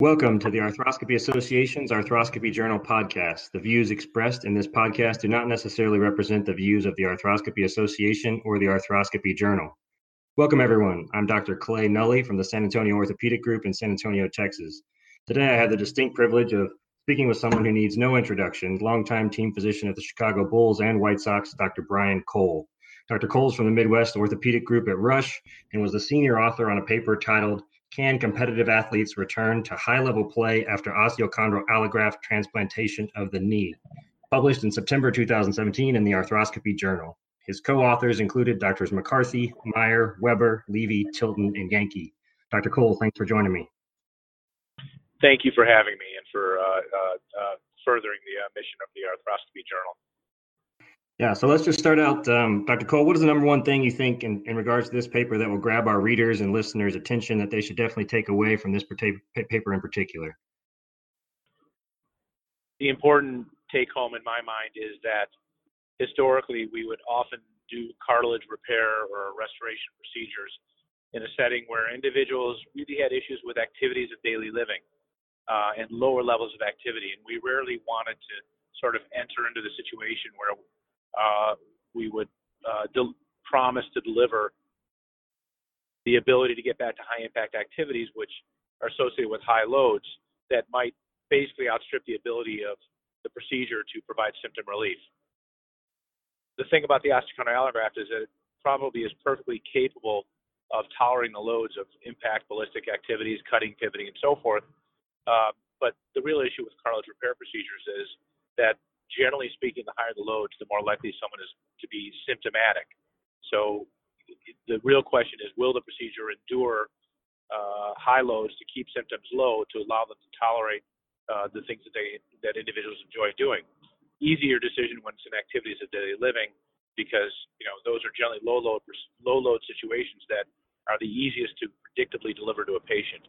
Welcome to the Arthroscopy Association's Arthroscopy Journal podcast. The views expressed in this podcast do not necessarily represent the views of the Arthroscopy Association or the Arthroscopy Journal. Welcome, everyone. I'm Dr. Clay Nuelle from the San Antonio Orthopedic Group in San Antonio, Texas. Today, I have the distinct privilege of speaking with someone who needs no introduction, longtime team physician at the Chicago Bulls and White Sox, Dr. Brian Cole. Dr. Cole's from the Midwest Orthopedic Group at Rush and was the senior author on a paper titled can competitive athletes return to high level play after osteochondral allograft transplantation of the knee? Published in September 2017 in the Arthroscopy Journal. His co authors included Drs. McCarthy, Meyer, Weber, Levy, Tilton, and Yanke. Dr. Cole, thanks for joining me. Thank you for having me and for uh, uh, uh, furthering the uh, mission of the Arthroscopy Journal. Yeah, so let's just start out. Um, Dr. Cole, what is the number one thing you think in, in regards to this paper that will grab our readers and listeners' attention that they should definitely take away from this paper in particular? The important take home in my mind is that historically we would often do cartilage repair or restoration procedures in a setting where individuals really had issues with activities of daily living uh, and lower levels of activity. And we rarely wanted to sort of enter into the situation where uh, we would uh, promise to deliver the ability to get back to high impact activities, which are associated with high loads that might basically outstrip the ability of the procedure to provide symptom relief. The thing about the osteochondral allograft is that it probably is perfectly capable of tolerating the loads of impact ballistic activities, cutting, pivoting, and so forth. Uh, but the real issue with cartilage repair procedures is that generally speaking, the higher the loads, the more likely someone is to be symptomatic. So the real question is, will the procedure endure uh, high loads to keep symptoms low to allow them to tolerate uh, the things that they that individuals enjoy doing? Easier decision when it's in activities of daily living, because you know those are generally low load low load situations that are the easiest to predictably deliver to a patient.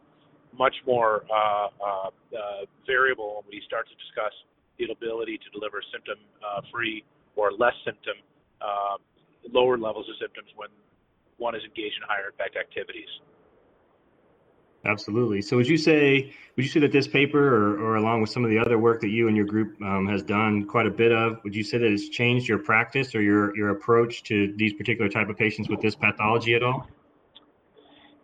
Much more uh, uh, uh variable when we start to discuss the ability to deliver symptom uh, free or less symptom, uh, lower levels of symptoms when one is engaged in higher impact activities. Absolutely. So, would you say would you say that this paper, or, or along with some of the other work that you and your group um, has done quite a bit of, would you say that it's changed your practice or your your approach to these particular type of patients with this pathology at all?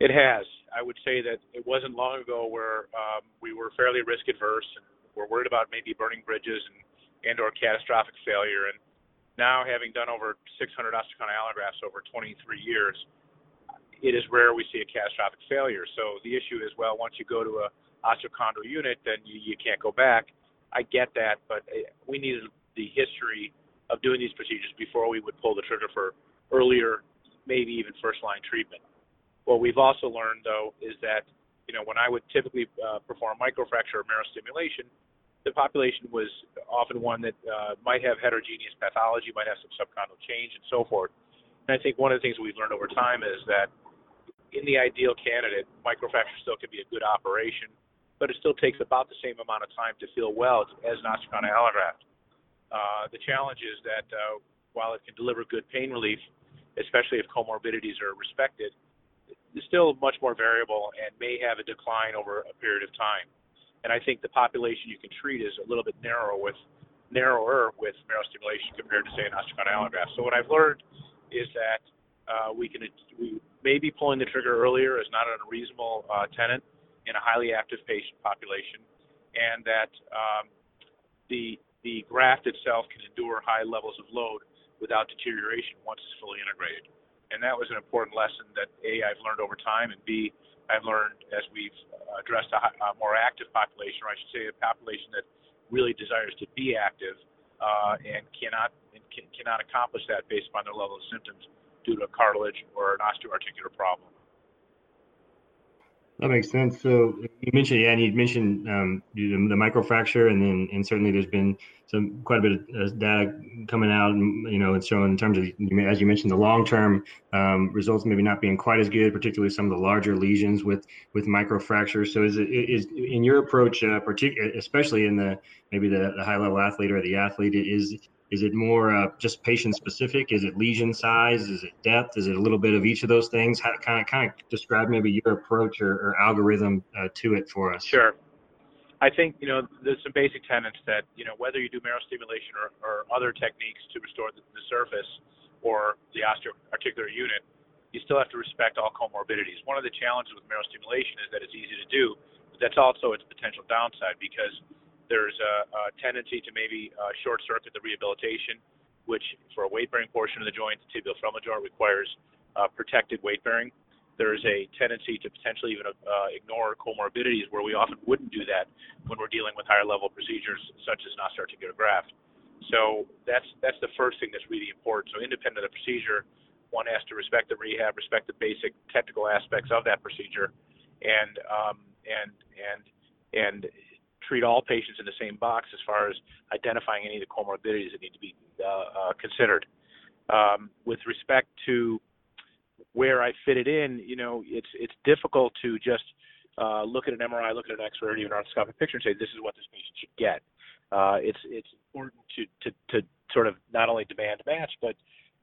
It has. I would say that it wasn't long ago where um, we were fairly risk adverse and we're worried about maybe burning bridges and and or catastrophic failure. And now, having done over 600 osteochondral allografts over 23 years, it is rare we see a catastrophic failure. So the issue is, well, once you go to a osteochondral unit, then you, you can't go back. I get that, but eh, we needed the history of doing these procedures before we would pull the trigger for earlier, maybe even first line treatment. What we've also learned, though, is that you know when I would typically uh, perform microfracture or marrow stimulation, the population was often one that uh, might have heterogeneous pathology, might have some subchondral change, and so forth. And I think one of the things we've learned over time is that in the ideal candidate, microfracture still can be a good operation, but it still takes about the same amount of time to feel well as an osteochondral allograft. Uh, the challenge is that uh, while it can deliver good pain relief, especially if comorbidities are respected, it's still much more variable and may have a decline over a period of time and I think the population you can treat is a little bit narrower with narrower with marrow stimulation compared to say an osteochondral allograft. So what I've learned is that uh, we can we maybe pulling the trigger earlier is not an unreasonable uh, tenant in a highly active patient population, and that um, the the graft itself can endure high levels of load without deterioration once it's fully integrated. And that was an important lesson that a I've learned over time, and b I've learned as we've addressed a, a more active population, or I should say, a population that really desires to be active uh, and cannot and can, cannot accomplish that based upon their level of symptoms due to a cartilage or an osteoarticular problem. That makes sense. So you mentioned, yeah, and you mentioned um, the, microfracture, and then and certainly there's been some quite a bit of uh, data coming out, and you know, and showing in terms of as you mentioned, the long-term um, results maybe not being quite as good, particularly some of the larger lesions with with microfractures. So is it is in your approach, uh, especially in the maybe the, the high-level athlete or the athlete, is is it more uh, just patient specific? Is it lesion size? Is it depth? Is it a little bit of each of those things? How kind of kind of describe maybe your approach or, or algorithm uh, to it for us? Sure. I think you know there's some basic tenets that you know whether you do marrow stimulation or, or other techniques to restore the, the surface or the osteoarticular unit, you still have to respect all comorbidities. One of the challenges with marrow stimulation is that it's easy to do, but that's also its potential downside because there's a, a tendency to maybe uh, short circuit the rehabilitation, which for a weight bearing portion of the joint, the tibial femoral joint requires uh, protected weight bearing. There's a tendency to potentially even uh, ignore comorbidities where we often wouldn't do that when we're dealing with higher level procedures such as an osteoarticular graft. So that's that's the first thing that's really important. So independent of the procedure, one has to respect the rehab, respect the basic technical aspects of that procedure, and um, and and and treat all patients in the same box as far as identifying any of the comorbidities that need to be uh, uh, considered. Um, with respect to where I fit it in, you know, it's it's difficult to just uh, look at an MRI, look at an X-ray, or even an arthroscopic picture, and say this is what this patient should get. Uh, it's it's important to, to to sort of not only demand match, but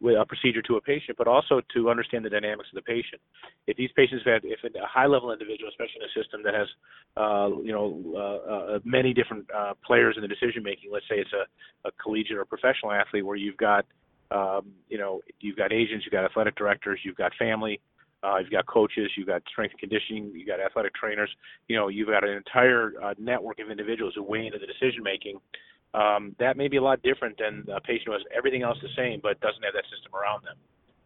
a procedure to a patient, but also to understand the dynamics of the patient. If these patients have, if a high level individual, especially in a system that has, uh, you know, uh, uh, many different uh, players in the decision making, let's say it's a, a collegiate or professional athlete where you've got, um, you know, you've got agents, you've got athletic directors, you've got family, uh, you've got coaches, you've got strength and conditioning, you've got athletic trainers, you know, you've got an entire uh, network of individuals who weigh into the decision making um, that may be a lot different than a patient who has everything else the same but doesn't have that system around them.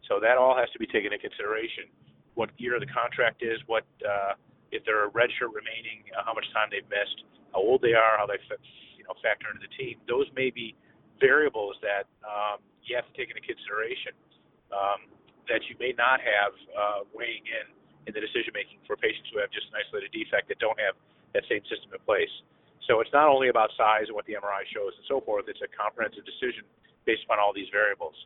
So that all has to be taken into consideration. What year the contract is, what uh, if they're a redshirt remaining, uh, how much time they've missed, how old they are, how they you know factor into the team. Those may be variables that um, you have to take into consideration um, that you may not have uh, weighing in in the decision making for patients who have just an isolated defect that don't have that same system in place. So it's not only about size and what the MRI shows and so forth, it's a comprehensive decision based upon all these variables.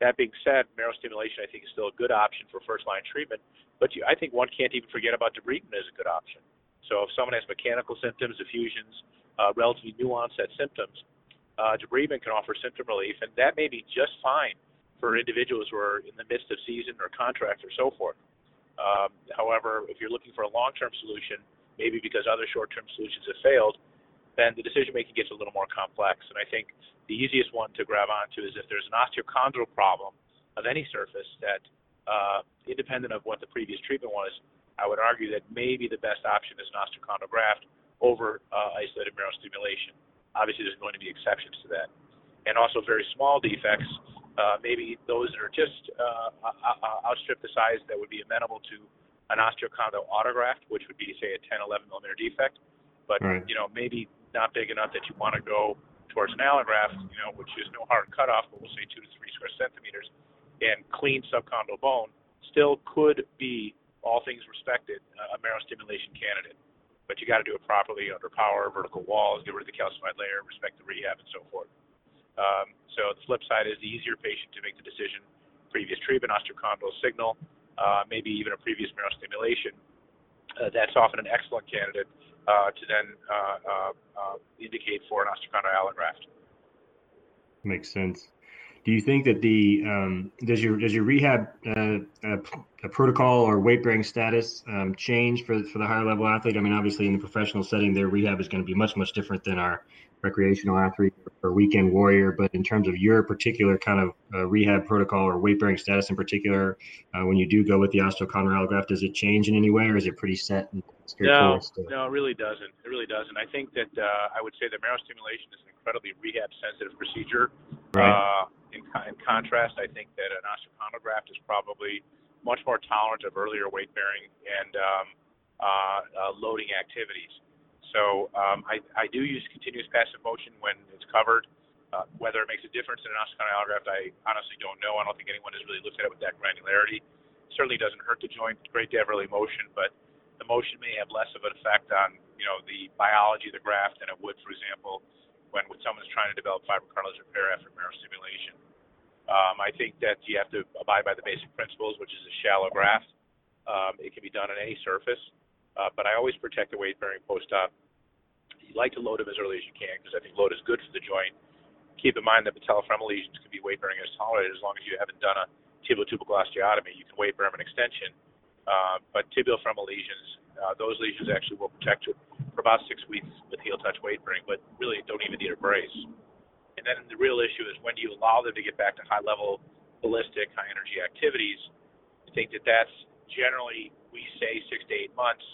That being said, marrow stimulation I think is still a good option for first line treatment, but you, I think one can't even forget about debridement as a good option. So if someone has mechanical symptoms, effusions, uh, relatively new onset symptoms, uh, debridement can offer symptom relief, and that may be just fine for individuals who are in the midst of season or contract or so forth. Um, however, if you're looking for a long-term solution, maybe because other short-term solutions have failed, then the decision making gets a little more complex. And I think the easiest one to grab onto is if there's an osteochondral problem of any surface that, uh, independent of what the previous treatment was, I would argue that maybe the best option is an osteochondral graft over uh, isolated marrow stimulation. Obviously, there's going to be exceptions to that. And also, very small defects, uh, maybe those that are just uh, outstrip the size that would be amenable to an osteochondral autograft, which would be, say, a 10, 11 millimeter defect. But, right. you know, maybe not big enough that you want to go towards an allograft, you know, which is no hard cutoff, but we'll say two to three square centimeters, and clean subchondral bone, still could be, all things respected, a marrow stimulation candidate. But you got to do it properly under power, vertical walls, get rid of the calcified layer, respect the rehab, and so forth. Um, so the flip side is the easier patient to make the decision, previous treatment, osteochondral signal, uh, maybe even a previous marrow stimulation. Uh, that's often an excellent candidate uh, to then uh, uh, uh, indicate for an osteochondral allograft. Makes sense. Do you think that the um, does your does your rehab uh, protocol or weight bearing status um, change for for the higher level athlete? I mean, obviously in the professional setting, their rehab is going to be much much different than our recreational athlete or weekend warrior. But in terms of your particular kind of uh, rehab protocol or weight bearing status in particular, uh, when you do go with the osteochondral allograft, does it change in any way, or is it pretty set and no, no, it really doesn't. It really doesn't. I think that uh, I would say that marrow stimulation is an incredibly rehab sensitive procedure. Right. Uh, in, in contrast, I think that an osteochondral graft is probably much more tolerant of earlier weight bearing and um, uh, uh, loading activities. So um, I, I do use continuous passive motion when it's covered. Uh, whether it makes a difference in an osteochondral allograft, I honestly don't know. I don't think anyone has really looked at it with that granularity. It certainly doesn't hurt the joint. It's great to have early motion, but the motion may have less of an effect on you know the biology of the graft than it would, for example, when someone's trying to develop fibrocartilage repair after marrow stimulation. Um, I think that you have to abide by the basic principles, which is a shallow graft. Um, it can be done on any surface, uh, but I always protect the weight bearing post op you like to load them as early as you can because I think load is good for the joint. Keep in mind that patellofemoral lesions can be weight bearing as tolerated as long as you haven't done a tibiotubercle osteotomy. You can weight bear them an extension. Uh, but tibial femoral lesions, uh, those lesions actually will protect you for about six weeks heel touch weight bearing, but really don't even need a brace. And then the real issue is when do you allow them to get back to high level ballistic, high energy activities? I think that that's generally, we say six to eight months.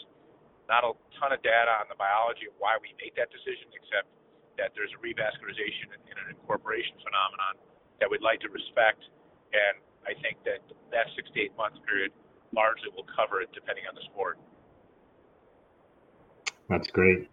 Not a ton of data on the biology of why we make that decision, except that there's a revascularization and an incorporation phenomenon that we'd like to respect. And I think that that six to eight month period largely will cover it depending on the sport. That's great.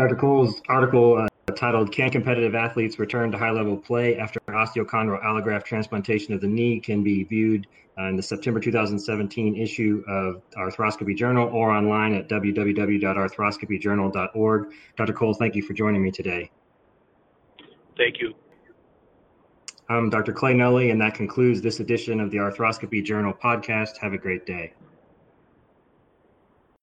Dr. Cole's article uh, titled Can Competitive Athletes Return to High Level Play After Osteochondral Allograft Transplantation of the Knee can be viewed uh, in the September 2017 issue of Arthroscopy Journal or online at www.arthroscopyjournal.org. Dr. Cole, thank you for joining me today. Thank you. I'm Dr. Clay Nuelle, and that concludes this edition of the Arthroscopy Journal podcast. Have a great day.